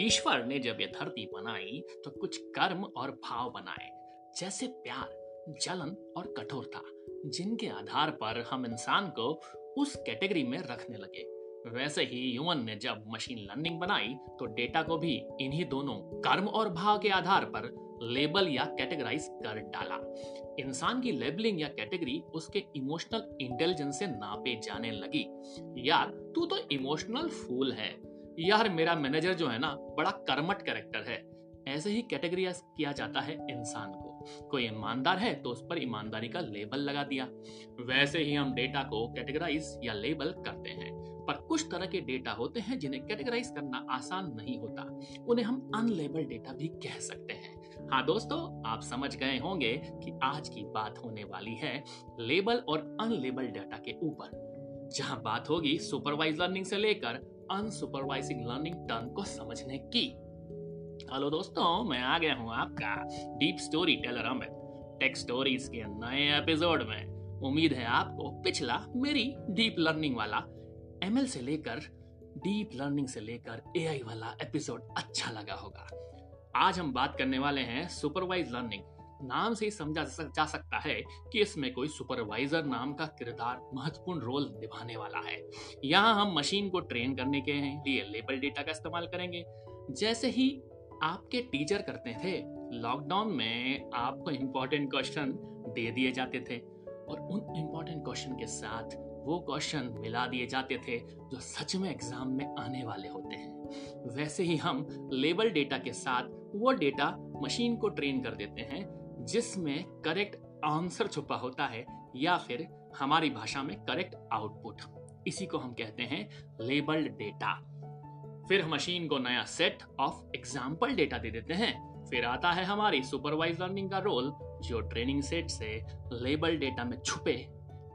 ईश्वर ने जब ये धरती बनाई तो कुछ कर्म और भाव बनाए, जैसे प्यार, जलन और कठोरता जिनके आधार पर हम इंसान को उस कैटेगरी में रखने लगे। वैसे ही ह्यूमन ने जब मशीन लर्निंग बनाई तो डेटा को भी इन्हीं दोनों कर्म और भाव के आधार पर लेबल या कैटेगराइज कर डाला। इंसान की लेबलिंग या कैटेगरी उसके इमोशनल इंटेलिजेंस से नापे जाने लगी। यार, तू तो इमोशनल फूल है। यार मेरा मैनेजर जो है ना, बड़ा कर्मठ कैरेक्टर है। ऐसे ही कैटेगराइज किया जाता है इंसान को। कोई ईमानदार है तो उस पर ईमानदारी का लेबल लगा दिया। वैसे ही हम डेटा को कैटेगराइज या लेबल करते हैं। पर कुछ तरह के डेटा होते हैं जिन्हें कैटेगराइज करना आसान नहीं होता। उन्हें हम अनलेबल डेटा भी कह सकते हैं। हाँ दोस्तों, आप समझ गए होंगे कि आज की बात होने वाली है लेबल और अनलेबल डेटा के ऊपर। जहाँ बात होगी सुपरवाइज लर्निंग से लेकर अनसुपरवाइजिंग लर्निंग टर्म को समझने की। हेलो दोस्तों, मैं आ गया हूँ आपका deep story teller Amit tech stories के नए एपिसोड में। उम्मीद है आपको पिछला मेरी डीप लर्निंग वाला एमएल से लेकर डीप लर्निंग से लेकर एआई वाला एपिसोड अच्छा लगा होगा। आज हम बात करने वाले हैं सुपरवाइज लर्निंग नाम से ही समझा जा सकता है कि इसमें कोई सुपरवाइजर नाम का किरदार महत्वपूर्ण रोल निभाने वाला है। यहाँ हम मशीन को ट्रेन करने के लिए लेबल डेटा का इस्तेमाल करेंगे। जैसे ही आपके टीचर करते थे, लॉकडाउन में आपको इम्पोर्टेंट क्वेश्चन दे दिए जाते थे और उन इम्पोर्टेंट क्वेश्चन के साथ वो क्वेश्चन मिला दिए जाते थे जो सच में एग्ज़ाम में आने वाले होते हैं। वैसे ही हम लेबल डेटा के साथ वो डेटा मशीन को ट्रेन कर देते हैं जिसमें करेक्ट आंसर छुपा होता है या फिर हमारी भाषा में करेक्ट आउटपुट इसी को हम कहते हैं लेबल्ड डेटा फिर मशीन को नया सेट ऑफ़ एग्ज़ाम्पल डेटा दे देते हैं। फिर आता है हमारी सुपरवाइज लर्निंग का रोल जो ट्रेनिंग सेट से लेबल डेटा में छुपे।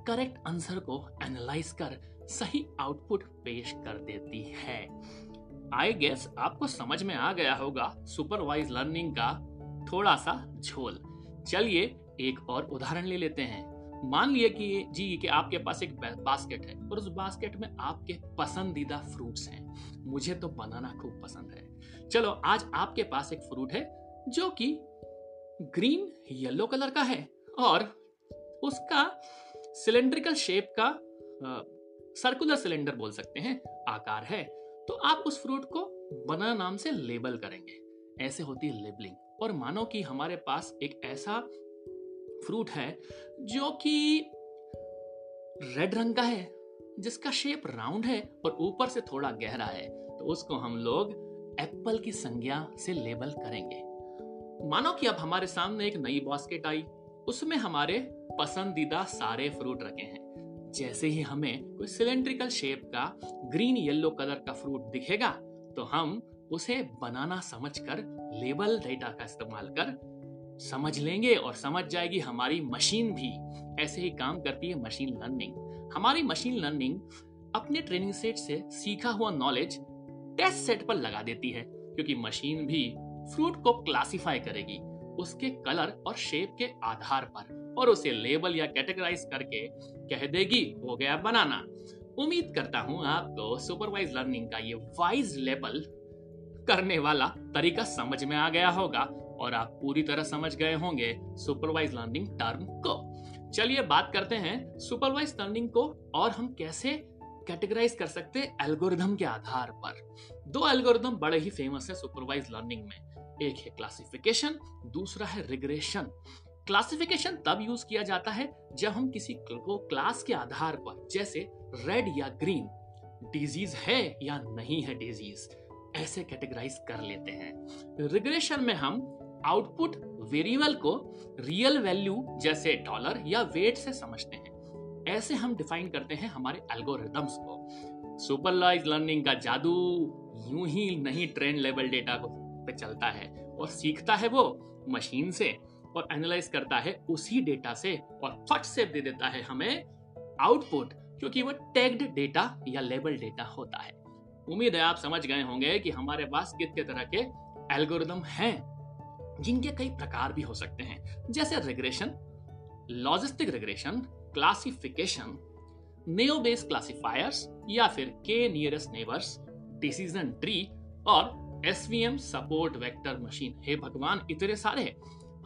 करेक्ट आंसर को एनालाइज कर सही आउटपुट पेश कर देती है। आई गेस आपको समझ में आ गया होगा सुपरवाइज लर्निंग का थोड़ा सा झोल। चलिए एक और उदाहरण ले लेते हैं। मान लिए कि जी, कि आपके पास एक बास्केट है और उस बास्केट में आपके पसंदीदा फ्रूट्स हैं। मुझे तो बनाना खूब पसंद है। चलो, आज आपके पास एक फ्रूट है जो कि ग्रीन येलो कलर का है और उसका सिलेंड्रिकल शेप का सर्कुलर सिलेंडर बोल सकते हैं, आकार है। तो आप उस फ्रूट को बनाना नाम से लेबल करेंगे। ऐसे होती है लेबलिंग और मानो कि हमारे पास एक ऐसा फ्रूट है जो कि रेड रंग का है, जिसका शेप राउंड है और ऊपर से थोड़ा गहरा है। तो उसको हम लोग एप्पल की संज्ञा से लेबल करेंगे। मानो कि अब हमारे सामने एक नई बास्केट आई, उसमें हमारे पसंदीदा सारे फ्रूट रखे हैं। जैसे ही हमें कोई सिलेंड्रिकल शेप का ग्रीन येलो कलर का फ्रूट दिखेगा तो हम उसे बनाना समझकर लेबल डेटा का इस्तेमाल कर, समझ लेंगे और समझ जाएगी हमारी मशीन भी। ऐसे ही काम करती है मशीन लर्निंग हमारी मशीन लर्निंग अपने ट्रेनिंग सेट से सीखा हुआ नॉलेज टेस्ट सेट पर लगा देती है, क्योंकि मशीन भी फ्रूट को क्लासिफाई करेगी उसके कलर और शेप के आधार पर और उसे लेबल या कैटेगराइज करके कह देगी, हो गया बनाना। उम्मीद करता हूँ आपको सुपरवाइज लर्निंग का ये वाइज लेबल करने वाला तरीका समझ में आ गया होगा और आप पूरी तरह समझ गए होंगे सुपरवाइज लर्निंग टर्म को। चलिए बात करते हैं सुपरवाइज लर्निंग को और हम कैसे कैटेगराइज कर सकते हैं एल्गोरिथम के आधार पर। दो एल्गोरिथम बड़े ही फ़ेमस है सुपरवाइज लर्निंग में। एक है क्लासिफिकेशन दूसरा है रिग्रेशन क्लासिफिकेशन तब यूज़ किया जाता है जब हम किसी को क्लास के आधार पर, जैसे रेड या ग्रीन डिज़ीज़ है या नहीं है डिज़ीज़ ऐसे कैटेगराइज कर लेते हैं। रिग्रेशन में हम आउटपुट वेरिएबल को रियल वैल्यू जैसे डॉलर या वेट से समझते हैं। ऐसे हम डिफाइन करते हैं हमारे एल्गोरिदम्स को। सुपरलाइज लर्निंग का जादू यूँ ही नहीं ट्रेंड लेवल डेटा को पे चलता है और सीखता है वो मशीन से और एनालाइज करता है उसी डेटा से और फट से दे देता है हमें आउटपुट क्योंकि वो टैग्ड डेटा या लेबल डेटा होता है। उम्मीद है आप समझ गए होंगे कि हमारे पास कितने तरह के एल्गोरिदम हैं, जिनके कई प्रकार भी हो सकते हैं। जैसे regression logistic regression classification naive Bayes classifiers या फिर K nearest neighbours decision tree और S V M support vector machine हे भगवान, इतने सारे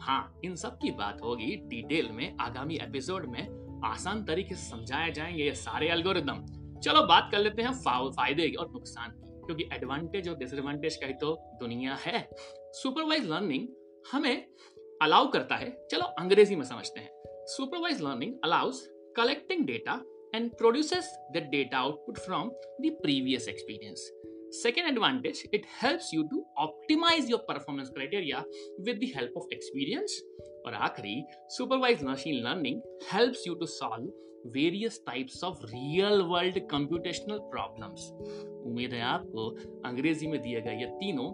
हाँ। इन सब की बात होगी डिटेल में, आगामी एपिसोड में। आसान तरीके से समझाए जाएँगे ये सारे एल्गोरिदम चलो बात कर लेते हैं फ़ायदे और नुकसान की क्योंकि एडवांटेज और डिसएडवांटेज का ही तो दुनिया है। सुपरवाइज लर्निंग हमें अलाउ करता है चलो अंग्रेज़ी में समझते हैं। Supervise learning allows collecting data and produces the data output from the previous experience Second advantage, it helps you to optimize your performance criteria with the help of experience. और आखिरी, supervised machine learning helps you to solve various types of real world computational problems. उम्मीद है आपको अंग्रेज़ी में दिए गए ये तीनों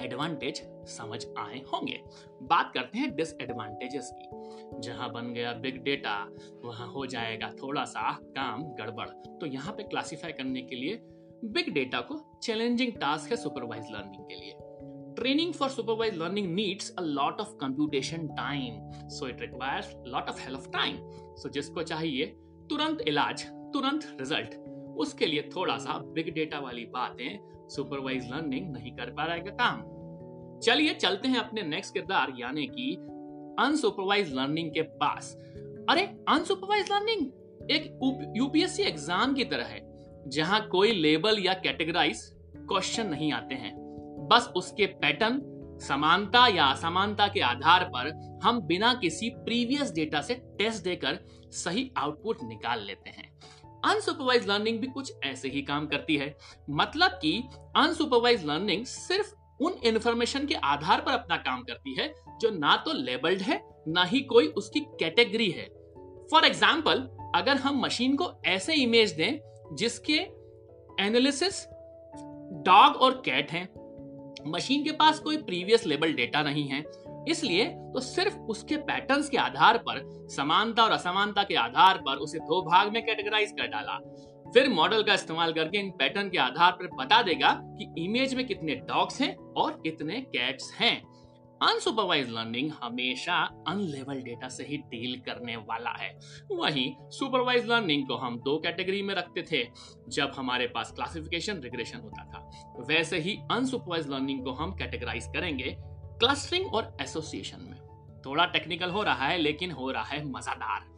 एडवांटेज समझ आए होंगे। बात करते हैं डिसएडवांटेजेस की। जहाँ बन गया बिग डेटा वहाँ हो जाएगा थोड़ा सा काम गड़बड़। तो यहाँ पे क्लासिफाई करने के लिए बिग डेटा को चैलेंजिंग टास्क है सुपरवाइज लर्निंग के लिए। Training for supervise learning needs a lot of computation time so it requires lot of help of time so जिसको चाहिए, तुरंत इलाज, तुरंत रिज़ल्ट उसके लिए थोड़ा सा बिग डेटा वाली बातें सुपरवाइज लर्निंग नहीं कर पा रहेगा काम. चलिए चलते हैं अपने नेक्स्ट किरदार, यानी कि अनसुपरवाइज लर्निंग के पास. अरे अनसुपरवाइज लर्निंग एक यूपीएससी एग्ज़ाम की तरह है, जहाँ कोई लेबल या कैटेगराइज क्वेश्चन नहीं आते हैं. बस उसके पैटर्न, समानता या असमानता के आधार पर हम बिना किसी प्रीवियस डेटा से टेस्ट देकर सही आउटपुट निकाल लेते हैं। अनसुपरवाइज लर्निंग भी कुछ ऐसे ही काम करती है। मतलब कि अनसुपरवाइज लर्निंग सिर्फ़ उन इंफॉर्मेशन के आधार पर अपना काम करती है जो ना तो लेबल्ड है, ना ही कोई उसकी कैटेगरी है। फॉर एग्ज़ाम्पल अगर हम मशीन को ऐसे इमेज दें जिसके एनालिसिस डॉग और कैट हैं मशीन के पास कोई प्रीवियस लेबल डेटा नहीं है, इसलिए तो सिर्फ़ उसके पैटर्न्स के आधार पर, समानता और असमानता के आधार पर उसे दो भाग में कैटेगराइज कर डाला। फिर मॉडल का इस्तेमाल करके इन पैटर्न के आधार पर बता देगा कि इमेज में कितने डॉग्स हैं और कितने कैट्स हैं। अनसुपरवाइज लर्निंग हमेशा अनलेवल डेटा से ही डील करने वाला है। वहीं सुपरवाइज लर्निंग को हम दो कैटेगरी में रखते थे, जब हमारे पास क्लासिफिकेशन रिग्रेशन होता था। वैसे ही अनसुपरवाइज लर्निंग को हम कैटेगराइज करेंगे क्लस्टरिंग और एसोसिएशन में। थोड़ा टेक्निकल हो रहा है, लेकिन हो रहा है मजादार।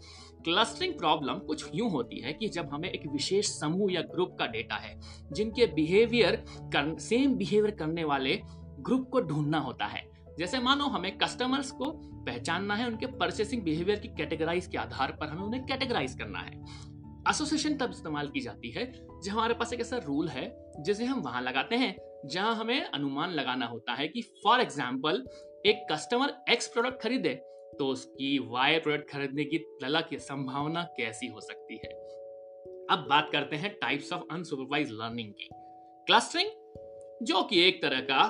क्लस्टरिंग प्रॉब्लम कुछ यूँ होती है कि जब हमें एक विशेष समूह या ग्रुप का डेटा है, जिनके बिहेवियर सेम बिहेवियर करने वाले ग्रुप को ढूंढना होता है। जैसे मानो हमें कस्टमर्स को पहचानना है, उनके परचेसिंग बिहेवियर की कैटेगराइज के आधार पर हमें उन्हें कैटेगराइज करना है। एसोसिएशन तब इस्तेमाल की जाती है जब हमारे पास एक ऐसा रूल है, जिसे हम वहाँ लगाते हैं, जहाँ हमें अनुमान लगाना होता है कि फॉर एग्ज़ाम्पल एक कस्टमर एक्स प्रोडक्ट खरीदे तो उसकी वाई प्रोडक्ट खरीदने की तला की संभावना कैसी हो सकती है? अब बात करते हैं टाइप्स ऑफ़ अनसुपरवाइज लर्निंग की। क्लस्टरिंग जो कि एक तरह का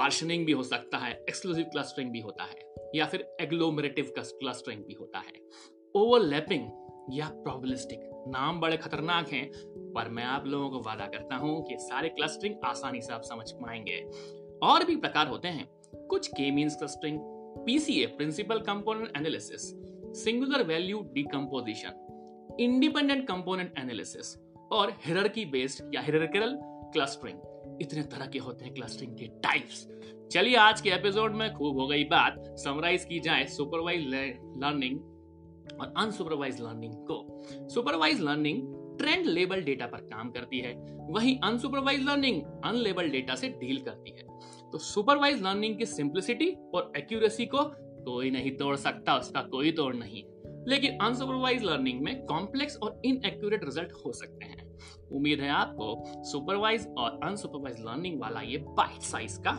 पार्शनिंग भी हो सकता है, एक्सक्लूसिव क्लस्टरिंग भी होता है, या फिर एग्लोमरेटिव क्लस्टरिंग भी होता है। ओवरलैपिंग, या प्रोबलिस्टिक नाम बड़े खतरनाक हैं, पर मैं आप लोगों को वादा करता हूँ कि सारे क्लस्टरिंग आसानी से आप समझ पाएँगे। और भी प्रकार होते हैं, कुछ K means clustering PCA principal component analysis singular value decomposition independent component analysis और हिरarchy बेस्ड या हिरarchical क्लस्टरिंग इतने तरह के होते हैं क्लस्टरिंग के टाइप्स चलिए, आज के एपिसोड में खूब हो गई बात। समराइज की जाए सुपरवाइज लर्निंग और अनसुपरवाइज लर्निंग को। Supervise learning trained label data पर काम करती है। वहीं अनसुपरवाइज लर्निंग अनलेबल डेटा से डील करती है। तो सुपरवाइज लर्निंग की सिंप्लिसिटी और एक्यूरेसी को कोई नहीं तोड़ सकता, उसका कोई तोड़ नहीं लेकिन अनसुपरवाइज लर्निंग में कॉम्प्लेक्स और इनएक्यूरेट रिज़ल्ट हो सकते हैं। उम्मीद है आपको सुपरवाइज और अनसुपरवाइज लर्निंग वाला ये बाइट साइज़ का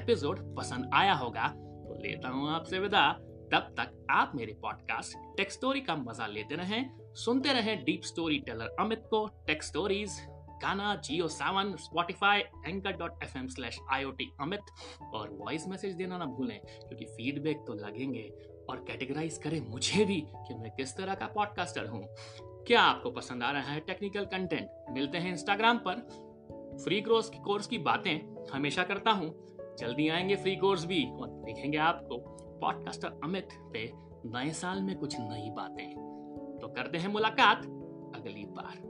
एपिसोड पसंद आया होगा। तो लेता हूँ आपसे विदा। तब तक आप मेरे पॉडकास्ट टेक स्टोरी का मज़ा लेते रहें, सुनते रहें डीप स्टोरी टेलर अमित को tech stories Gaana Jio Saavn Spotify anchor dot F M slash I O T Amit, और वॉइस मैसेज देना ना भूलें, क्योंकि फीडबैक तो लगेंगे। और कैटेगराइज करें मुझे भी कि मैं किस तरह का पॉडकास्टर हूँ। क्या आपको पसंद आ रहा है टेक्निकल कंटेंट मिलते हैं इंस्टाग्राम पर। फ्री कोर्स कोर्स की बातें हमेशा करता हूँ। जल्दी आएँगे फ्री कोर्स भी और देखेंगे आपको पॉडकास्टर अमित पे नए साल में कुछ नई बातें। तो करते हैं मुलाकात अगली बार।